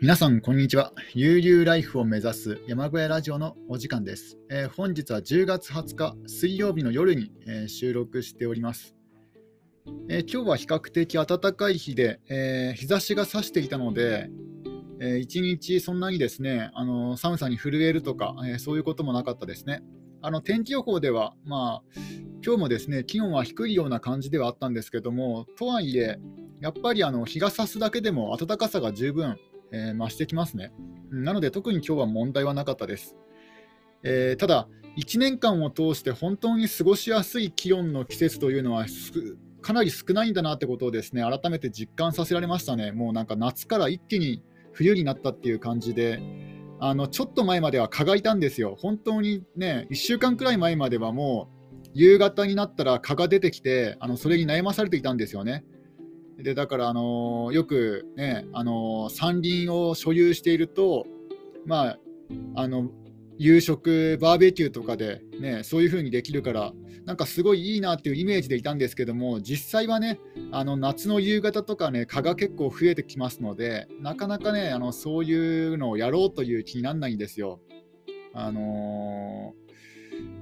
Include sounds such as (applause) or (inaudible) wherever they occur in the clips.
皆さん、こんにちは。悠々ライフを目指す山小屋ラジオのお時間です。えー、本日は10月20日水曜日の夜に、えー、収録しております、えー、今日は比較的暖かい日で、え日差しが差していたので、え1日そんなにですね、あの寒さに震えるとか、えそういうこともなかったですね。あの天気予報では、まあ、今日もですね気温は低いような感じではあったんですけども、とはいえ、やっぱりあの日が差すだけでも暖かさが十分えー、増してきますね。なので、特に今日は問題はなかったです。えー、ただ、1年間を通して本当に過ごしやすい気温の季節というのはかなり少ないんだなってことをですね改めて実感させられましたね。もうなんか夏から一気に冬になったっていう感じで、あのちょっと前までは蚊がいたんですよ。本当にね、1週間くらい前まではもう夕方になったら蚊が出てきて、あのそれに悩まされていたんですよね。でだから、あのよく、ねあの山林を所有していると、まあ、あの夕食、バーベキューとかで、ね、そういう風にできるから、なんかすごいいいなっていうイメージでいたんですけども、実際はね、あの夏の夕方とかね、蚊が結構増えてきますので、なかなかね、あのそういうのをやろうという気にならないんですよ。あのー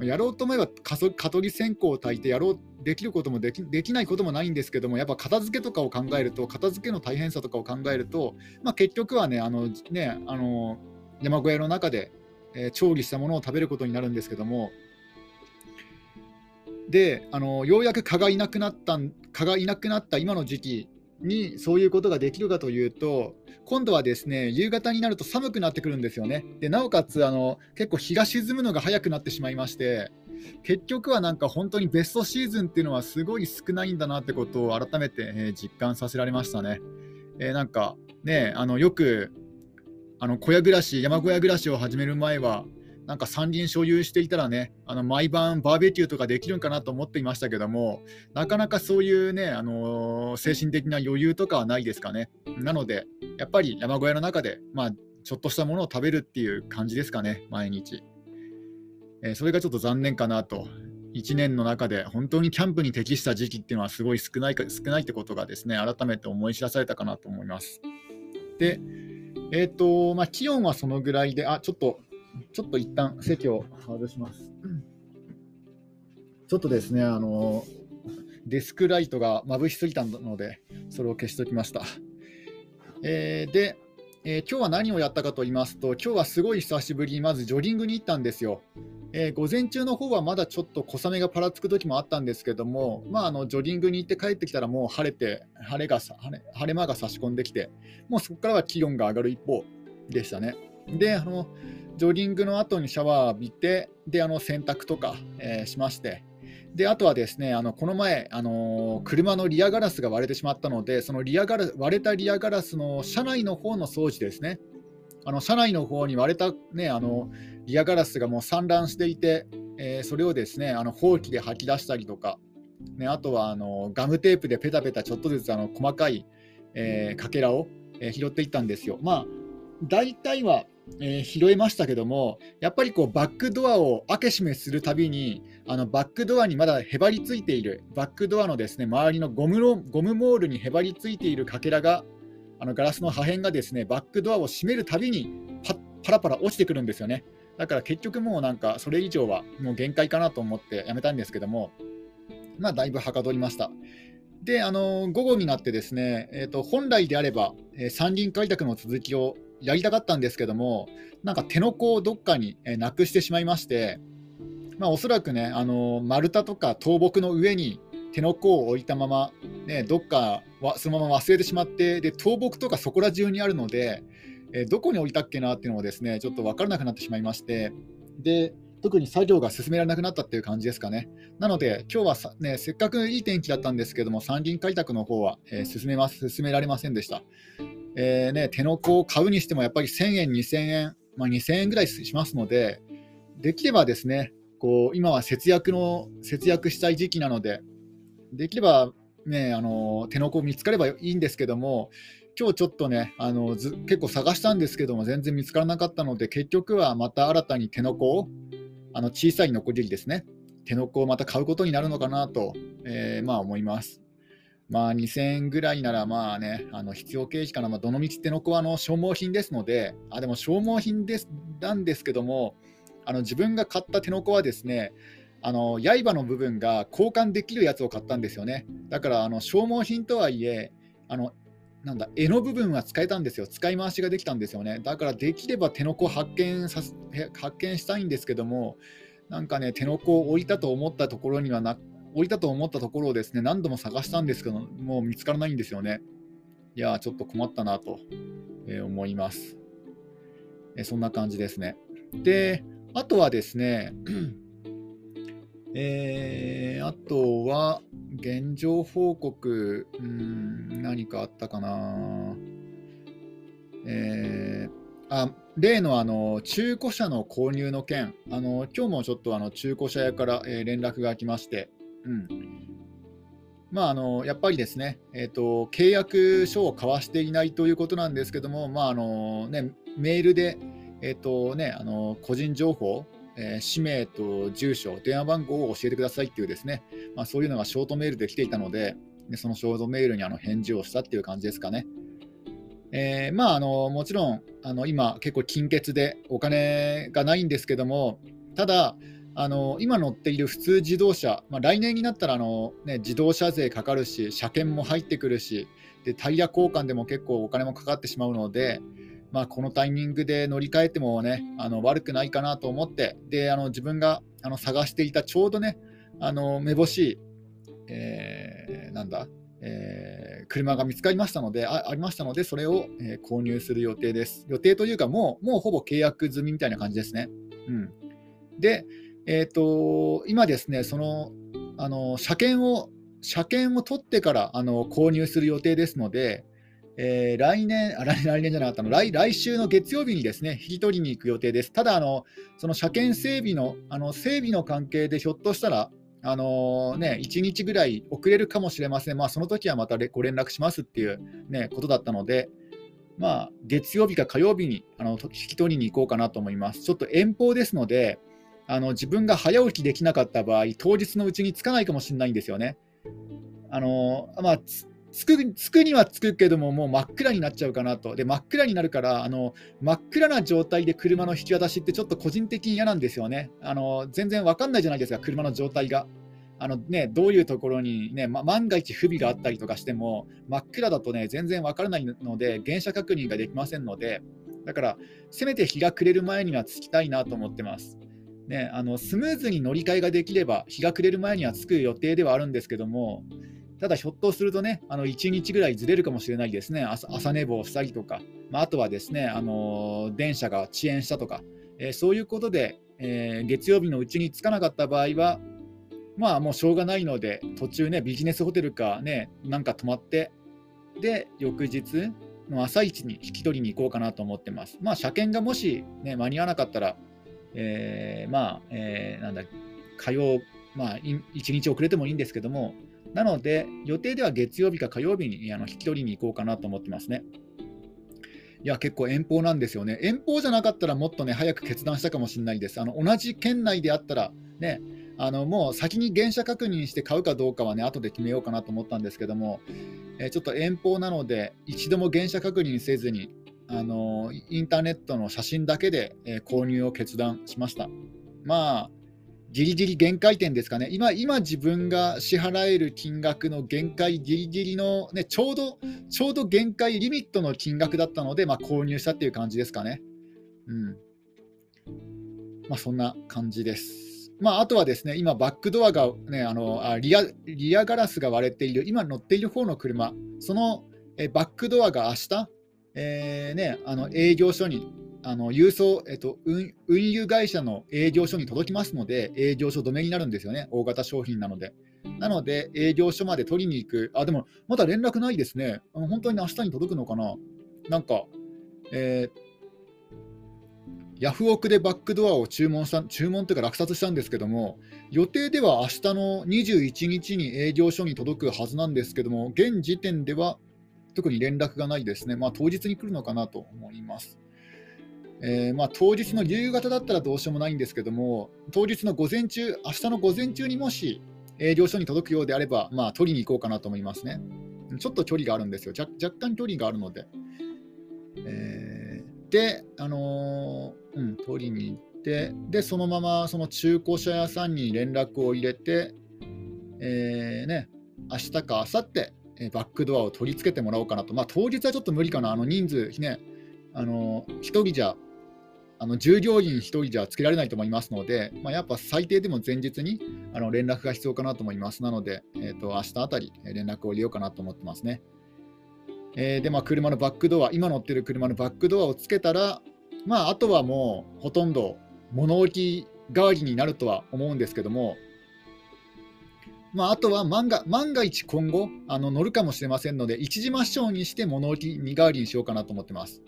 やろうと思えば蚊取り線香を焚いてやろうできることもできできないこともないんですけどもやっぱ片付けとかを考えると片付けの大変さとかを考えると、まあ、結局はねあのねあの山小屋の中で、えー、調理したものを食べることになるんですけどもであのようやく蚊がいなくなった蚊がいなくなった今の時期にそういうことができるかというと今度はですね夕方になると寒くなってくるんですよね。でなおかつあの結構日が沈むのが早くなってしまいまして結局はなんか本当にベストシーズンっていうのはすごい少ないんだなってことを改めて、え、実感させられましたね。えー、なんかねあのよくあの小屋暮らし山小屋暮らしを始める前はなんか山林所有していたらね、あの毎晩バーベキューとかできるんかなと思っていましたけども、なかなかそういうね、あのー、精神的な余裕とかはないですかね。なので、やっぱり山小屋の中で、まあ、ちょっとしたものを食べるっていう感じですかね、毎日。えー、それがちょっと残念かなと。1年の中で本当にキャンプに適した時期っていうのはすごい少ないか少ないってことがですね、改めて思い知らされたかなと思います。で、えっ、ー、と、まあ、気温はそのぐらいで、あ、ちょっとちょっと一旦席を外します。ちょっとですね、あのデスクライトが眩しすぎたので、それを消しておきました。えー、で、えー、今日は何をやったかと言いますと、今日はすごい久しぶりにまずジョギングに行ったんですよ。えー、午前中の方はまだちょっと小雨がぱらつく時もあったんですけども、まあ、あのジョギングに行って帰ってきたらもう晴れて晴れが晴れ晴れ間が差し込んできて、もうそこからは気温が上がる一方でしたね。であのジョギングの後にシャワー浴びて、で、あの洗濯とか、えー、しまして、で、あとはですね、あのこの前、あの、車のリアガラスが割れてしまったので、そのリアガラ割れたリアガラスの車内の方の掃除ですね。あの車内の方に割れた、ね、あのリアガラスがもう散乱していて、えー、それをですねあのほうきで吐き出したりとか、ね、あとはあのガムテープでペタペタちょっとずつあの細かい、えー、かけらを、えー、拾っていったんですよ。まあ大体はえー、拾いましたけども、やっぱりこうバックドアを開け閉めするたびに、あのバックドアにまだへばりついている、バックドアのですね周りのゴムロゴムモールにへばりついているかけらが、あのガラスの破片がですねバックドアを閉めるたびにパパラパラ落ちてくるんですよね。だから結局もうなんかそれ以上はもう限界かなと思ってやめたんですけども、まあだいぶはかどりました。で、あの午後になってですね、えーと、本来であれば、えー、山林開拓の続きをやりたかったんですけども、なんか手の甲をどっかになくしてしまいまして、まあ、おそらくね、あの丸太とか倒木の上に手の甲を置いたまま、ね、どっかはそのまま忘れてしまって、で倒木とかそこら中にあるので、えどこに置いたっけなっていうのをですねちょっと分からなくなってしまいまして、で特に作業が進められなくなったっていう感じですかね。なので、今日は、ね、せっかくいい天気だったんですけども、山林開拓の方は、え、進めます進められませんでした。えーね、手の子を買うにしてもやっぱり1000円、2000円、まあ、2000円ぐらいしますので、できればですね、こう今は節約の節約したい時期なので、できれば、ね、あの手の子見つかればいいんですけども、今日ちょっとね、あのず結構探したんですけども、全然見つからなかったので、結局はまた新たに手の子を、あの小さい残りですね、手の子をまた買うことになるのかなと、えー、まあ思います。まあ、2000円ぐらいなら、まあね、あの必要経費から、まあ、どのみち手の子はの消耗品ですので、あでも消耗品ですなんですけども、あの自分が買った手の子はですね、あの刃の部分が交換できるやつを買ったんですよね。だからあの消耗品とはいえ、あのなんだ柄の部分は使えたんですよ、使い回しができたんですよね。だからできれば手の子発見さ発見したいんですけども、なんかね、手の子を置いたと思ったところにはな置いたと思ったところをですね何度も探したんですけど、もう見つからないんですよね。いやちょっと困ったなと、え思います、えそんな感じですね。で、あとはですね、(clears throat) えー、あとは、現状報告、うん、何かあったかな。えー、あ例のあの中古車の購入の件、あの今日もちょっとあの中古車屋から、え、連絡が来まして、うんまあ、あのやっぱりですね、えーと、契約書を交わしていないということなんですけども、まああのね、メールで、えーとね、あの個人情報、えー、氏名と住所、電話番号を教えてくださいっていうですね、まあ、そういうのがショートメールで来ていたので、でそのショートメールにあの返事をしたっていう感じですかね。えー、まあ、あのもちろんあの今、結構金欠でお金がないんですけども、ただ、あの今乗っている普通自動車、まあ、来年になったらあの、ね、自動車税かかるし、車検も入ってくるしで、タイヤ交換でも結構お金もかかってしまうので、まあ、このタイミングで乗り換えてもね、あの悪くないかなと思って、であの自分があの探していたちょうどね、あのめぼしい、えー、なんだ、えー、車が見つかりましたので、あありましたので、それを、えー、購入する予定です。予定というか、もうもうほぼ契約済みみたいな感じですね。うん、で、えーと、今ですね、そのあの車検を車検を取ってからあの購入する予定ですので、えー、来年あ来、年じゃなかったの来、来週の月曜日にですね引き取りに行く予定です。ただ、あのその車検整備のあの整備の関係でひょっとしたら、あのー、ね、1日ぐらい遅れるかもしれません、まあ、その時はまたご連絡しますっていう、ね、ことだったので、まあ、月曜日か火曜日にあの引き取りに行こうかなと思います。ちょっと遠方ですので、あの自分が早起きできなかった場合、当日のうちに着かないかもしれないんですよね。あのまあ、着くには着くけども、もう真っ暗になっちゃうかなと。で、真っ暗になるから、あの真っ暗な状態で車の引き渡しってちょっと個人的に嫌なんですよね。あの全然分かんないじゃないですか、車の状態が。あのね、どういうところに、ね、ま、万が一不備があったりとかしても、真っ暗だとね、全然分からないので、原車確認ができませんので、だから、せめて日が暮れる前には着きたいなと思ってます。ね、あのスムーズに乗り換えができれば、日が暮れる前には着く予定ではあるんですけども、ただひょっとするとね、あの1日ぐらいずれるかもしれないですね、朝寝坊したりとか、まあ、あとはですね、あの電車が遅延したとか、えー、そういうことで、えー、月曜日のうちに着かなかった場合は、まあもうしょうがないので、途中ね、ビジネスホテルかね、なんか泊まって、で、翌日の朝一に引き取りに行こうかなと思ってます。まあ車検がもし、ね、間に合わなかったら、えー、まあ、えー、なんだ、火曜、まあ、1日遅れてもいいんですけども、なので、予定では月曜日か火曜日にあの引き取りに行こうかなと思ってますね。いや、結構遠方なんですよね。遠方じゃなかったらもっとね、早く決断したかもしれないです。あの同じ県内であったら、ね、あのもう先に原車確認して買うかどうかはね、後で決めようかなと思ったんですけども、えー、ちょっと遠方なので、一度も原車確認せずに、あのインターネットの写真だけで、え、購入を決断しました。まあ、ギリギリ限界点ですかね、今、今自分が支払える金額の限界、ギリギリの、ね、ちょうど、ちょうど限界リミットの金額だったので、まあ、購入したっていう感じですかね。うん。まあ、そんな感じです。まあ、あとはですね、今、バックドアが、ね、あのあリアリアガラスが割れている、今乗っている方の車、そのえバックドアが明日、えーね、あの営業所にあの郵送、えっと運、運輸会社の営業所に届きますので、営業所止めになるんですよね、大型商品なので。なので、営業所まで取りに行く、あ、でも、まだ連絡ないですね。あの本当に明日に届くのかななんか、えー、ヤフオクでバックドアを注文した、注文というか落札したんですけども、予定では明日の21日に営業所に届くはずなんですけども、現時点では特に連絡がないですね。まあ、当日に来るのかなと思います。えー、まあ、当日の夕方だったらどうしようもないんですけども、当日の午前中、明日の午前中にもし、営業所に届くようであれば、まあ、取りに行こうかなと思いますね。ちょっと距離があるんですよ、若干距離があるので。えー、で、あのー、うん、取りに行って、で、そのままその中古車屋さんに連絡を入れて、えー、ね、明日か明後日えバックドアを取り付けてもらおうかなと、まあ、当日はちょっと無理かな、あの人数ね、あの1人じゃ、あの従業員1人じゃつけられないと思いますので、まあ、やっぱ最低でも前日にあの連絡が必要かなと思います。なので、えーと、明日あたり連絡を入れようかなと思ってますね。えー、で、まあ、車のバックドア、今乗ってる車のバックドアをつけたら、まあ、あとはもうほとんど物置代わりになるとは思うんですけども、まあ、あとは万が万が一今後あの乗るかもしれませんので、一時抹消にして物置に代わりにしようかなと思ってます。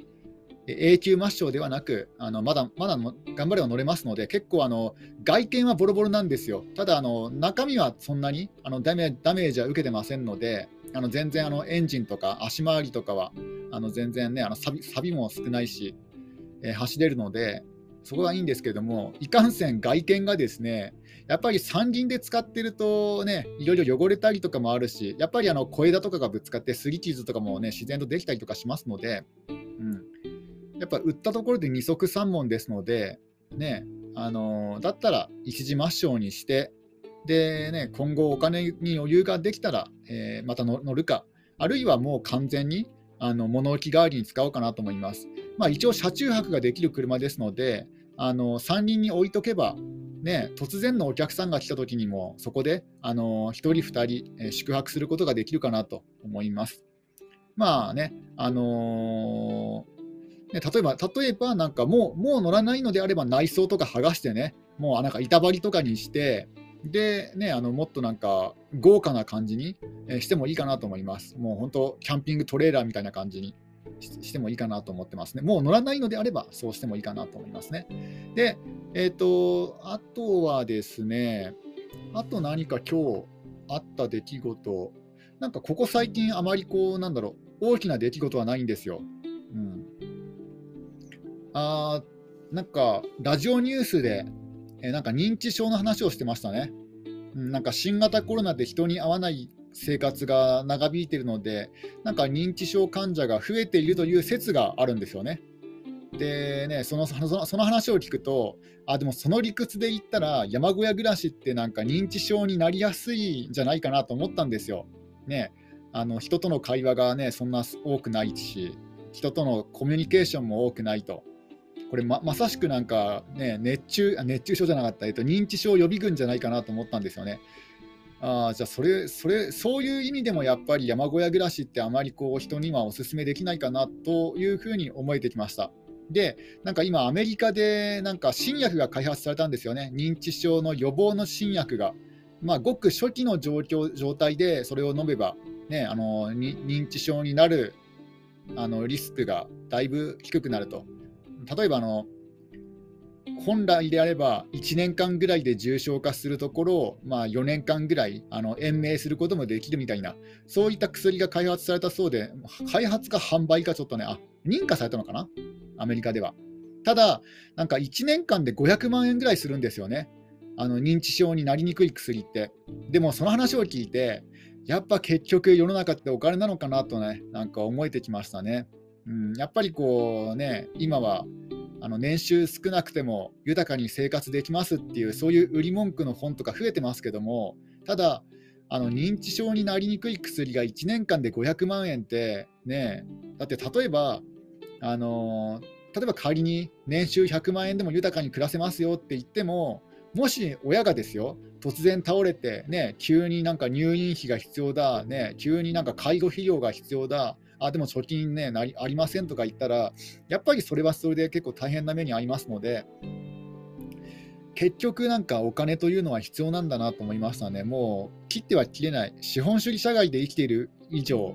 永久抹消ではなく、あのまだまだ頑張れば乗れますので、結構あの外見はボロボロなんですよ。ただあの、中身はそんなにあのダメダメージは受けてませんので、あの全然あのエンジンとか足回りとかはあの全然ね、あの錆びも少ないし、えー、走れるので、そこはいいんですけども、いかんせん外見がですね、やっぱり三輪で使ってるとね、いろいろ汚れたりとかもあるし、やっぱりあの小枝とかがぶつかってすり傷とかもね、自然とできたりとかしますので、うん、やっぱ売ったところで二足三門ですので、ね、あのだったら一時抹消にして、でね、今後お金に余裕ができたら、えー、また乗るか、あるいはもう完全にあの物置代わりに使おうかなと思います。まあ、一応車中泊ができる車ですので、あの3人に置いとけば、ね、突然のお客さんが来た時にも、そこであの1人、2人、え、宿泊することができるかなと思います。まあね、あのー、ね、例えば、例えばなんかもうもう乗らないのであれば内装とか剥がしてね、もうなんか板張りとかにして、で、ね、あのもっとなんか豪華な感じにしてもいいかなと思います。もう本当、キャンピングトレーラーみたいな感じに。してもいいかなと思ってますね。もう乗らないのであれば、そうしてもいいかなと思いますね。で、えっ、ー、と、あとはですね、あと何か今日あった出来事、なんかここ最近あまりこう、なんだろう、大きな出来事はないんですよ。うん。あなんか、ラジオニュースで、えなんか認知症の話をしてましたね。うん、なんか新型コロナで人に会わない生活が長引いているので、なんか認知症患者が増えているという説があるんですよね。でね、そのそのその話を聞くと、あでもその理屈で言ったら、山小屋暮らしってなんか認知症になりやすいんじゃないかなと思ったんですよ。ね、あの人との会話がね、そんな多くないし、人とのコミュニケーションも多くないと。これまさしくなんか、ね、熱中熱中症じゃなかった、えっと、認知症予備軍じゃないかなと思ったんですよね。あじゃあそれそれそういう意味でもやっぱり山小屋暮らしってあまりこう人にはお勧めできないかなというふうに思えてきました。で、なんか今、アメリカでなんか新薬が開発されたんですよね、認知症の予防の新薬が。まあ、ごく初期の状況状態でそれを飲めば、ね、あの認知症になるあのリスクがだいぶ低くなると。例えばあの本来であれば1年間ぐらいで重症化するところを、まあ、4年間ぐらいあの延命することもできるみたいな、そういった薬が開発されたそうで、開発か販売かちょっとね、あ認可されたのかな、アメリカでは。ただ、なんか1年間で500万円ぐらいするんですよね、あの認知症になりにくい薬って。でも、その話を聞いて、やっぱ結局、世の中ってお金なのかなとね、なんか思えてきましたね。うん、やっぱりこうね、今はあの年収少なくても豊かに生活できますっていうそういう売り文句の本とか増えてますけどもただあの認知症になりにくい薬が1年間で500万円ってねだって例えばあの例えば仮に年収100万円でも豊かに暮らせますよって言ってももし親がですよ突然倒れて、ね、急になんか入院費が必要だ、ね、急になんか介護費用が必要だあでも貯金ねなりありませんとか言ったら、やっぱりそれはそれで結構大変な目に遭いますので、結局なんかお金というのは必要なんだなと思いましたね。もう切っては切れない。資本主義社会で生きている以上、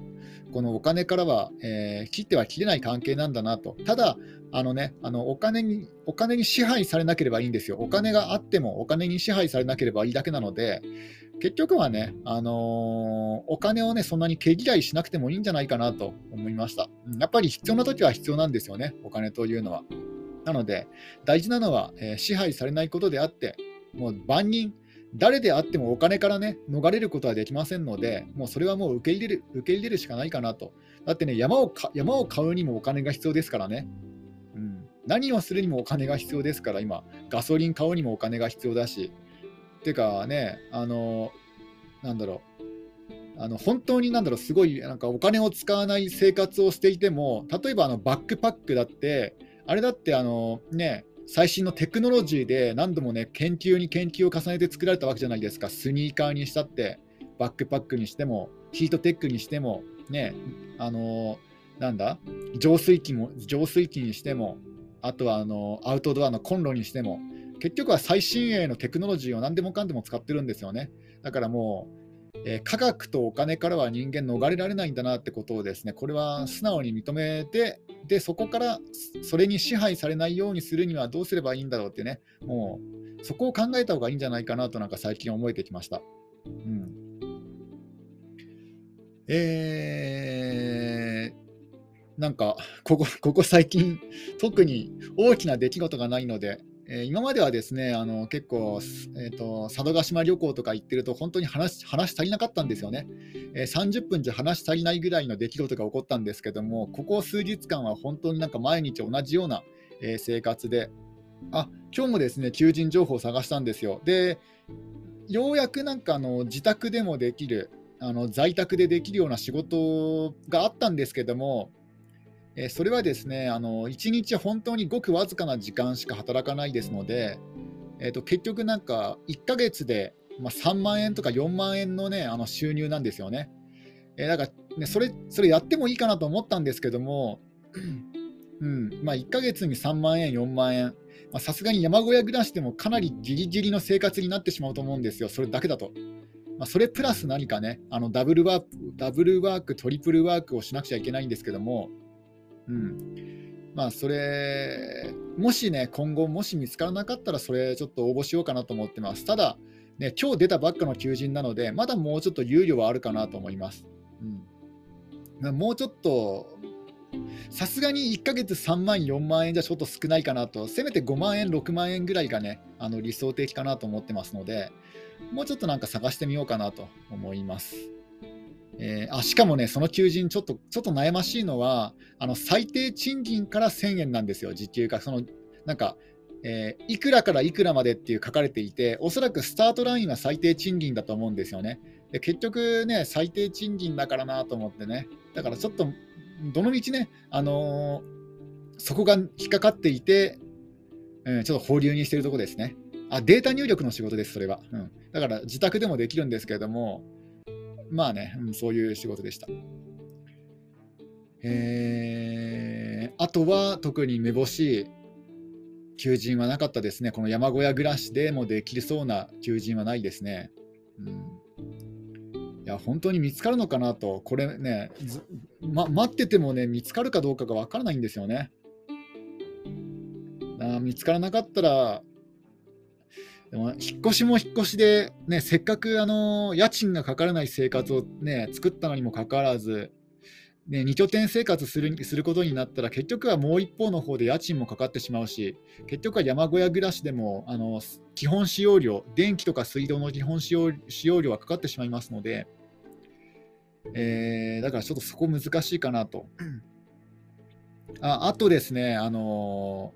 このお金からは、えー、切っては切れない関係なんだなと。ただ、あのね、あのお金にお金に支配されなければいいんですよ。お金があってもお金に支配されなければいいだけなので、結局はね、あのー、お金をね、そんなに毛嫌いしなくてもいいんじゃないかなと思いました。やっぱり必要な時は必要なんですよね、お金というのは。なので、大事なのは、えー、支配されないことであって、もう万人、誰であってもお金からね、逃れることはできませんので、もうそれはもう受け入れる受け入れるしかないかなと。だってね、山を山を買うにもお金が必要ですからね。うん、何をするにもお金が必要ですから、今、ガソリン買うにもお金が必要だし。ていうかね、あの、なんだろう。あの本当になんだろう、すごいなんかお金を使わない生活をしていても、例えばあのバックパックだって、あれだってあの、ね、最新のテクノロジーで何度もね研究に研究を重ねて作られたわけじゃないですかスニーカーにしたってバックパックにしてもヒートテックにしてもねあのなんだ浄水器も浄水器にしてもあとはあのアウトドアのコンロにしても結局は最新鋭のテクノロジーを何でもかんでも使ってるんですよねだからもうえー、科学とお金からは人間逃れられないんだなってことをですねこれは素直に認めてでそこからそれに支配されないようにするにはどうすればいいんだろうってねもうそこを考えた方がいいんじゃないかなとなんか最近思えてきました。うんえー、なんかここここ最近特に大きな出来事がないのでえ今まではですねあの結構、えーと、佐渡島旅行とか行ってると本当に話話足りなかったんですよね、えー、30分じゃ話足りないぐらいの出来事が起こったんですけどもここ数日間は本当になんか毎日同じような、えー、生活であ今日もですね求人情報を探したんですよ。でようやくなんかあの自宅でもできるあの在宅でできるような仕事があったんですけどもえそれはですねあの1日本当にごくわずかな時間しか働かないですので、えーと、結局なんか1ヶ月で、まあ、3万円とか4万円の,、ね、あの収入なんですよね。えー、だからねそれそれやってもいいかなと思ったんですけども、うんまあ、1ヶ月に3万円、4万円、さすがに山小屋暮らしでもかなりギリギリの生活になってしまうと思うんですよ、それだけだと。まあ、それプラス何かね、あのダブルワーク、ダブルワーク、トリプルワークをしなくちゃいけないんですけども、うん。まあ、それ、もしね、今後、もし見つからなかったら、それちょっと応募しようかなと思ってます。ただ、ね、今日出たばっかの求人なので、まだもうちょっと猶予はあるかなと思います。うん、もうちょっと、さすがに1ヶ月3万、4万円じゃちょっと少ないかなと、せめて5万円、6万円ぐらいがね、あの理想的かなと思ってますので、もうちょっとなんか探してみようかなと思います。えー、あしかもね、その求人ちょっと、ちょっと悩ましいのは、あの最低賃金から1000円なんですよ、時給が。そのなんかえー、いくらからいくらまでっていう書かれていて、おそらくスタートラインは最低賃金だと思うんですよね。で結局ね、最低賃金だからなと思ってね、だからちょっと、どのみちね、あのー、そこが引っかかっていて、うん、ちょっと保留にしてるとこですね。あ、データ入力の仕事です、それは。うん、だから自宅でもできるんですけれども、まあね、うん、そういう仕事でした。えー、あとは特にめぼしい求人はなかったですね。この山小屋暮らしでもできるそうな求人はないですね。うん、いや、本当に見つかるのかなと、これね、ま、待っててもね、見つかるかどうかが分からないんですよね。あ見つからなかったら、でも引っ越しも引っ越しで、ね、せっかくあの家賃がかからない生活を、ね、作ったのにもかかわらず、ね、2拠点生活するすることになったら結局はもう一方の方で家賃もかかってしまうし結局は山小屋暮らしでもあの基本使用料電気とか水道の基本使用使用料はかかってしまいますので、えー、だからちょっとそこ難しいかなと。ああとですね、あの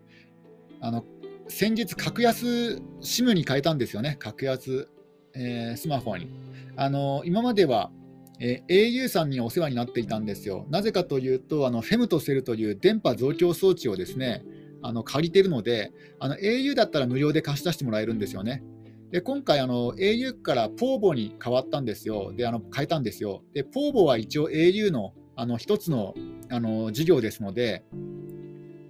あの先日、格安 SIM に変えたんですよね、格安、えー、スマホに。あの今までは、えー、au さんにお世話になっていたんですよ。なぜかというと、あのフェムとセルという電波増強装置をですねあの借りているのであの、au だったら無料で貸し出してもらえるんですよね。で今回あの、au からポーボに変わったんですよ。であの変えたんですよ。で、ポーボは一応 au のあの一つのあの事業ですので、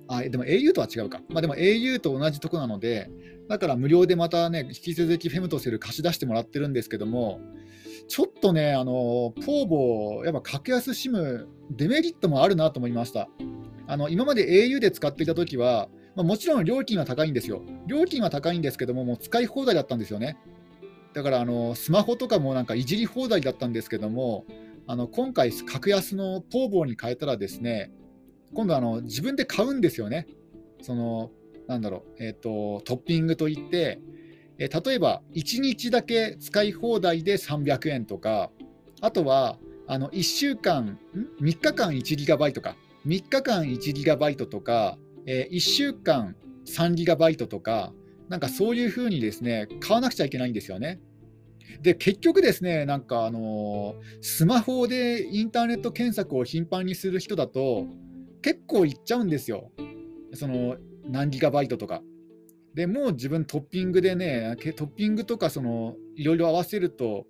あでも au とは違うか。まあ、でも au と同じとこなので、だから無料でまたね、引き続きフェムトセル貸し出してもらってるんですけども、ちょっとね、あのポーボ、やっぱ格安 SIM、デメリットもあるなと思いました。あの今まで au で使っていたときは、まあ、もちろん料金は高いんですよ。料金は高いんですけども、もう使い放題だったんですよね。だからあのスマホとかもなんかいじり放題だったんですけども、あの今回、格安のポーボに変えたらですね、今度あの自分で買うんですよね。そのなんだろう、えーと、トッピングといって、え例えば1日だけ使い放題で300円とか、あとはあの1週間、3日間 1GB か、3日間 1GB とか、えー、1週間 3GB とか、なんかそういうふうにですね買わなくちゃいけないんですよね。で結局ですね、なんかあのスマホでインターネット検索を頻繁にする人だと、結構いっちゃうんですよ。その何ギガバイトとか。でもう自分トッピングでね、トッピングとかそのいろいろ合わせると、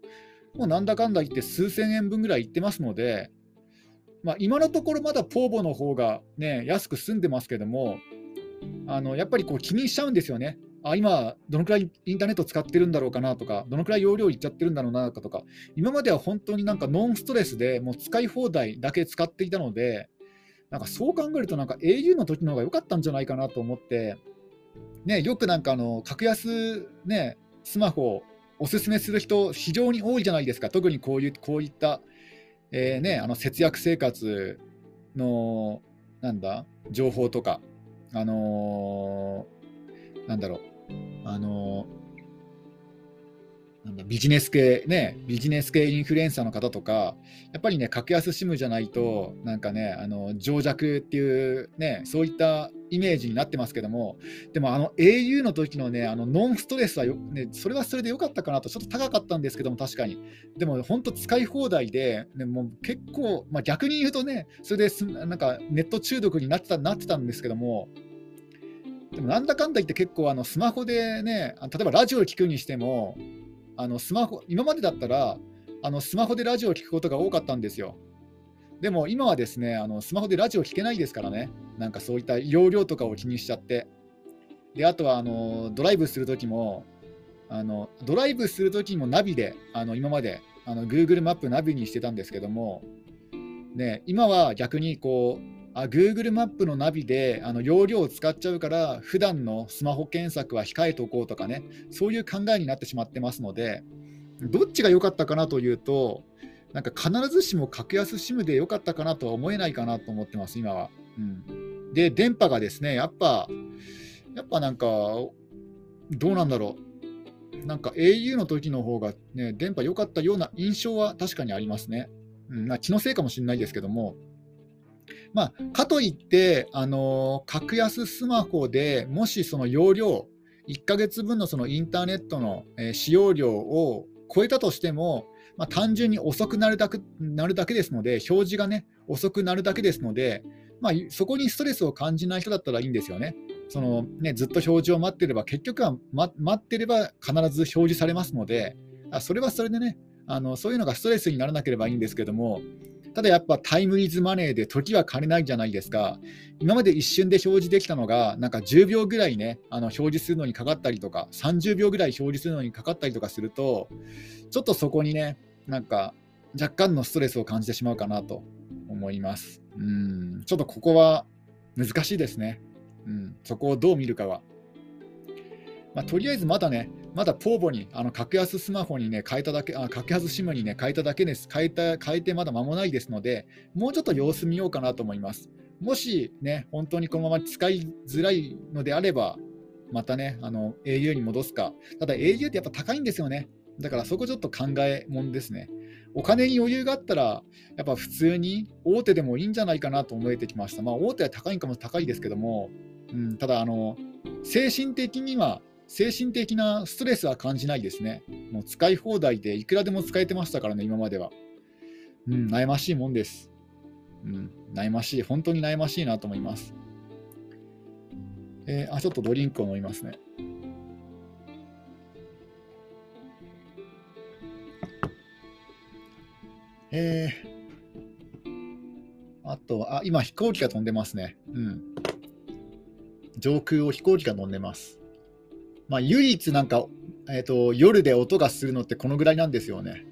もうなんだかんだ言って数千円分ぐらいいってますので、まあ、今のところまだポーボの方がね、安く済んでますけども、あのやっぱりこう気にしちゃうんですよね。あ今、どのくらいインターネット使ってるんだろうかなとか、どのくらい容量いっちゃってるんだろうなとか、今までは本当になんかノンストレスでもう使い放題だけ使っていたので、なんかそう考えると、なんか au の時の方が良かったんじゃないかなと思って、ね、よくなんかあの格安、ね、スマホをおすすめする人、非常に多いじゃないですか、特にこういうこういった、えーね、あの節約生活のなんだ情報とか、あのー、なんだろう、あのなんだビジネス系ね、ビジネス系インフルエンサーの方とか、やっぱりね、格安 SIM じゃないと、なんかね、あの情弱っていう、ね、そういったイメージになってますけども、でもあの au の時のね、あのノンストレスはよ、ね、それはそれで良かったかなと、ちょっと高かったんですけども、確かに。でも本当、使い放題で、ね、もう結構、まあ、逆に言うとね、それでなんかネット中毒になってたなってたんですけども、でもなんだかんだ言って結構あのスマホでね、例えばラジオを聞くにしても、あのスマホ今までだったらあのスマホでラジオを聞くことが多かったんですよ。でも今はですね、あのスマホでラジオ聞けないですからね、なんかそういった容量とかを気にしちゃって。であとはあのドライブするときもあの、ドライブするときもナビで、あの今まであの Google マップナビにしてたんですけども、ね、今は逆にこうあ Google マップのナビであの容量を使っちゃうから普段のスマホ検索は控えておこうとかねそういう考えになってしまってますのでどっちが良かったかなというとなんか必ずしも格安 SIM で良かったかなとは思えないかなと思ってます今は、うん、で電波がですねやっぱやっぱなんかどうなんだろう。なんか au の時の方がね電波良かったような印象は確かにありますね、うんま、気のせいかもしれないですけども。まあ、かといって、あの格安スマホでもしその容量、1ヶ月分のそのインターネットの、使用量を超えたとしても、まあ、単純に遅くなるだけなるだけですので、表示がね、遅くなるだけですので、まあ、そこにストレスを感じない人だったらいいんですよね。そのねずっと表示を待ってれば、結局は、ま、待ってれば必ず表示されますので、それはそれでねあの、そういうのがストレスにならなければいいんですけども、ただやっぱタイムイズマネーで時は金ないじゃないですか。今まで一瞬で表示できたのが、なんか10秒ぐらいね、あの表示するのにかかったりとか、30秒ぐらい表示するのにかかったりとかすると、ちょっとそこにね、なんか若干のストレスを感じてしまうかなと思います。うん、ちょっとここは難しいですね。うん、そこをどう見るかは。まあ、とりあえずまだね、まだポーボに、あの格安スマホにね、変えただけ、あ格安 SIM にね、変えただけです。変えた、変えてまだ間もないですので、もうちょっと様子見ようかなと思います。もしね、本当にこのまま使いづらいのであれば、またね、あの au に戻すか。ただ au ってやっぱ高いんですよね。だからそこちょっと考えもんですね。お金に余裕があったら、やっぱ普通に大手でもいいんじゃないかなと思えてきました。まあ大手は高いかも高いですけども、うん、ただあの、精神的には精神的なストレスは感じないですね。もう使い放題でいくらでも使えてましたからね、今までは。うん、悩ましいもんです。うん、悩ましい。本当に悩ましいなと思います。えー、あ、ちょっとドリンクを飲みますね。えー、あと、あ、今飛行機が飛んでますね。うん。上空を飛行機が飛んでます。まあ、唯一なんか、えーと、夜で音がするのってこのぐらいなんですよね。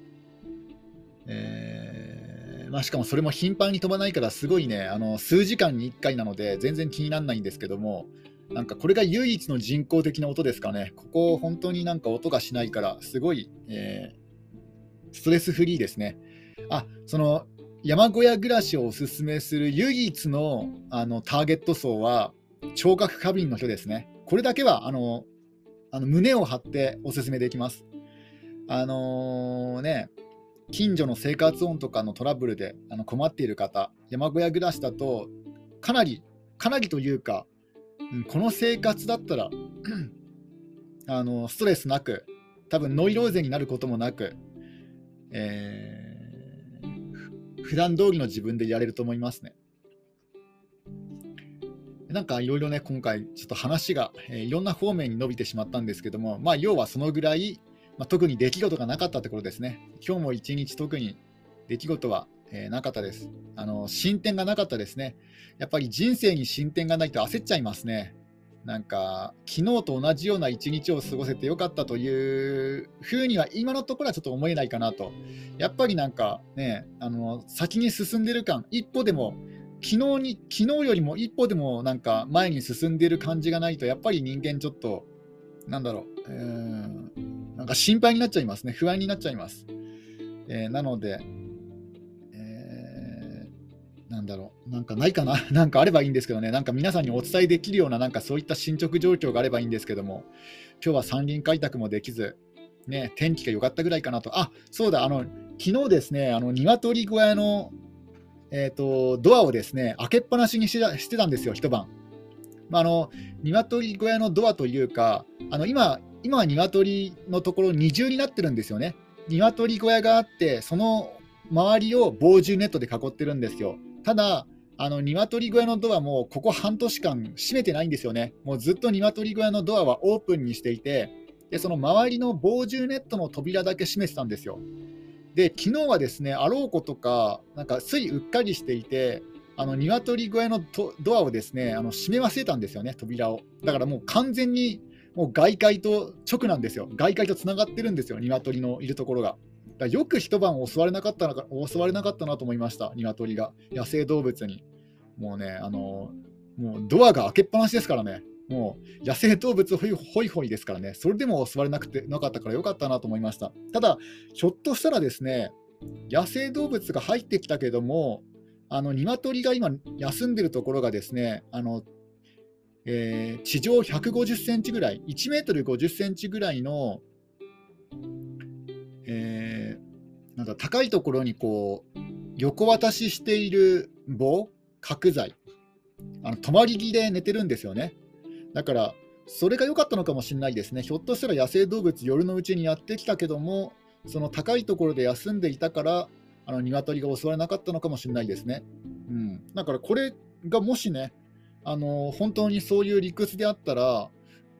えー、まあ、しかもそれも頻繁に飛ばないからすごいねあの数時間に1回なので全然気にならないんですけどもなんかこれが唯一の人工的な音ですかね。ここ本当になんか音がしないからすごい、えー、ストレスフリーですね。あその山小屋暮らしをおすすめする唯一のあのターゲット層は聴覚過敏の人ですね。これだけはあのあの胸を張ってお勧めできます。あのー、ね、近所の生活音とかのトラブルであの困っている方、山小屋暮らしだと、かなり、かなりというか、うん、この生活だったら (clears throat) あのストレスなく、多分ノイローゼになることもなく、えー、普段通りの自分でやれると思いますね。なんかいろいろね、今回、ちょっと話が、えー、いろんな方面に伸びてしまったんですけども、まあ、要はそのぐらい、まあ、特に出来事がなかったところですね。今日も一日特に出来事は、えー、なかったです。あの進展がなかったですね。やっぱり人生に進展がないと焦っちゃいますね。なんか、昨日と同じような一日を過ごせてよかったというふうには、今のところはちょっと思えないかなと。やっぱりなんかね、あの先に進んでる感、一歩でも、昨日に昨日よりも一歩でもなんか前に進んでる感じがないと、やっぱり人間ちょっと、なんだろう、うーんなんか心配になっちゃいますね、不安になっちゃいます。えー、なので、なんだろう、なんかないかな、(laughs) なんかあればいいんですけどね、なんか皆さんにお伝えできるような、なんかそういった進捗状況があればいいんですけども、今日は山林開拓もできず、ね、天気が良かったぐらいかなと、あそうだ、あの昨日ですね、あの鶏小屋の、えーと、ドアをですね開けっぱなしにしてしてたんですよ、一晩。まあ、あの鶏小屋のドアというか、あの今、今は鶏のところ二重になってるんですよね。鶏小屋があって、その周りを防獣ネットで囲ってるんですよ。ただ、あの鶏小屋のドアもここ半年間閉めてないんですよね。もうずっと鶏小屋のドアはオープンにしていて、でその周りの防獣ネットの扉だけ閉めてたんですよ。で、昨日はですね、あろうことか、なんかついうっかりしていて、あの鶏小屋のドアをですねあの閉め忘れたんですよね、扉を。だからもう完全にもう外界と直なんですよ。外界とつながってるんですよ、鶏のいるところが。だよく一晩襲われなかったな襲われなかったなと思いました、鶏が。野生動物に。もうね、あのもうドアが開けっぱなしですからね。もう野生動物ホイホイですからね、それでも襲われなくてなかったからよかったなと思いました。ただ、ひょっとしたらですね、野生動物が入ってきたけども、あの鶏が今休んでるところがですね、あのえー、地上150センチぐらい、1メートル50センチぐらいの、えーなんか高いところにこう横渡ししている棒、角材、あの泊まり木で寝てるんですよね。だから、それが良かったのかもしれないですね。ひょっとしたら野生動物、夜のうちにやってきたけども、その高いところで休んでいたから、あの鶏が襲われなかったのかもしれないですね。うん、だからこれがもしね、あの本当にそういう理屈であったら、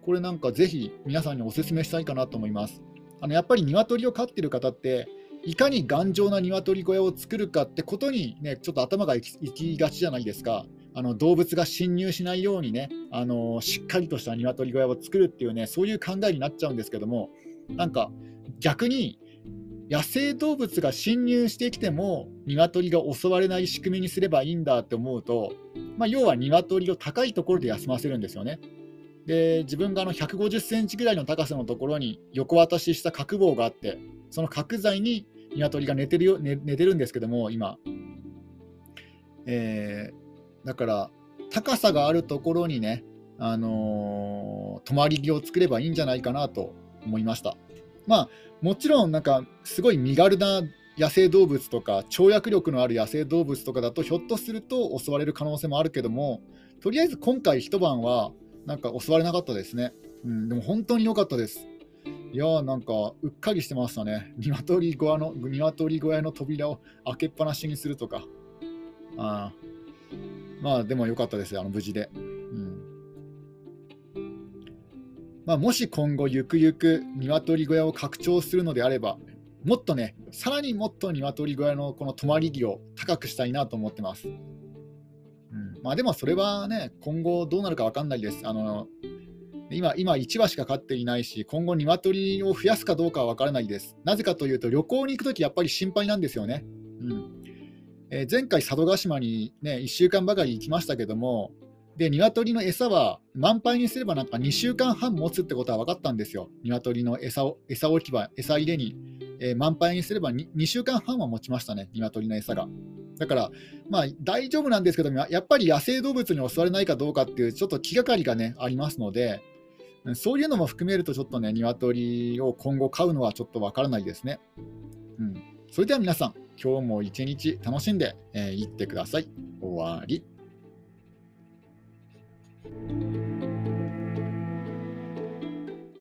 これなんかぜひ皆さんにお勧めしたいかなと思います。あのやっぱり鶏を飼ってる方って、いかに頑丈な鶏小屋を作るかってことに、ね、ちょっと頭がいきがちじゃないですか。あの動物が侵入しないようにね、あのしっかりとした鶏小屋を作るっていうね、そういう考えになっちゃうんですけども、なんか逆に野生動物が侵入してきても鶏が襲われない仕組みにすればいいんだって思うと、まあ、要は鶏を高いところで休ませるんですよね。で自分があの150センチぐらいの高さのところに横渡しした角棒があってその角材に鶏が寝てるよ、寝てるんですけども、今。えー、だから、高さがあるところにね、あのー、泊まり木を作ればいいんじゃないかなと思いました。まあ、もちろん、なんか、すごい身軽な野生動物とか、跳躍力のある野生動物とかだと、ひょっとすると襲われる可能性もあるけども、とりあえず今回一晩は、なんか襲われなかったですね。うん、でも本当に良かったです。いやーなんかうっかりしてましたね。鶏小屋の鶏小屋の扉を開けっぱなしにするとか。あまあでも良かったです、あの無事で。うんまあ、もし今後ゆくゆく鶏小屋を拡張するのであれば、もっとね、さらにもっと鶏小屋のこの泊まり木を高くしたいなと思ってます。うんまあ、でもそれはね、今後どうなるか分かんないです。あの今、今1羽しか飼っていないし、今後、鶏を増やすかどうかは分からないです。なぜかというと、旅行に行くとき、やっぱり心配なんですよね。うんえー、前回佐渡島にね1週間ばかり行きましたけどもで鶏の餌は満杯にすればなんか2週間半持つってことは分かったんですよ。鶏の餌を餌置き場餌入れに、えー、満杯にすれば 2, 2週間半は持ちましたね鶏の餌が。だからまあ大丈夫なんですけどやっぱり野生動物に襲われないかどうかっていうちょっと気がかりがねありますのでそういうのも含めるとちょっとね鶏を今後飼うのはちょっと分からないですね。うん。それでは皆さん今日も一日楽しんでい、えー、ってください。終わり。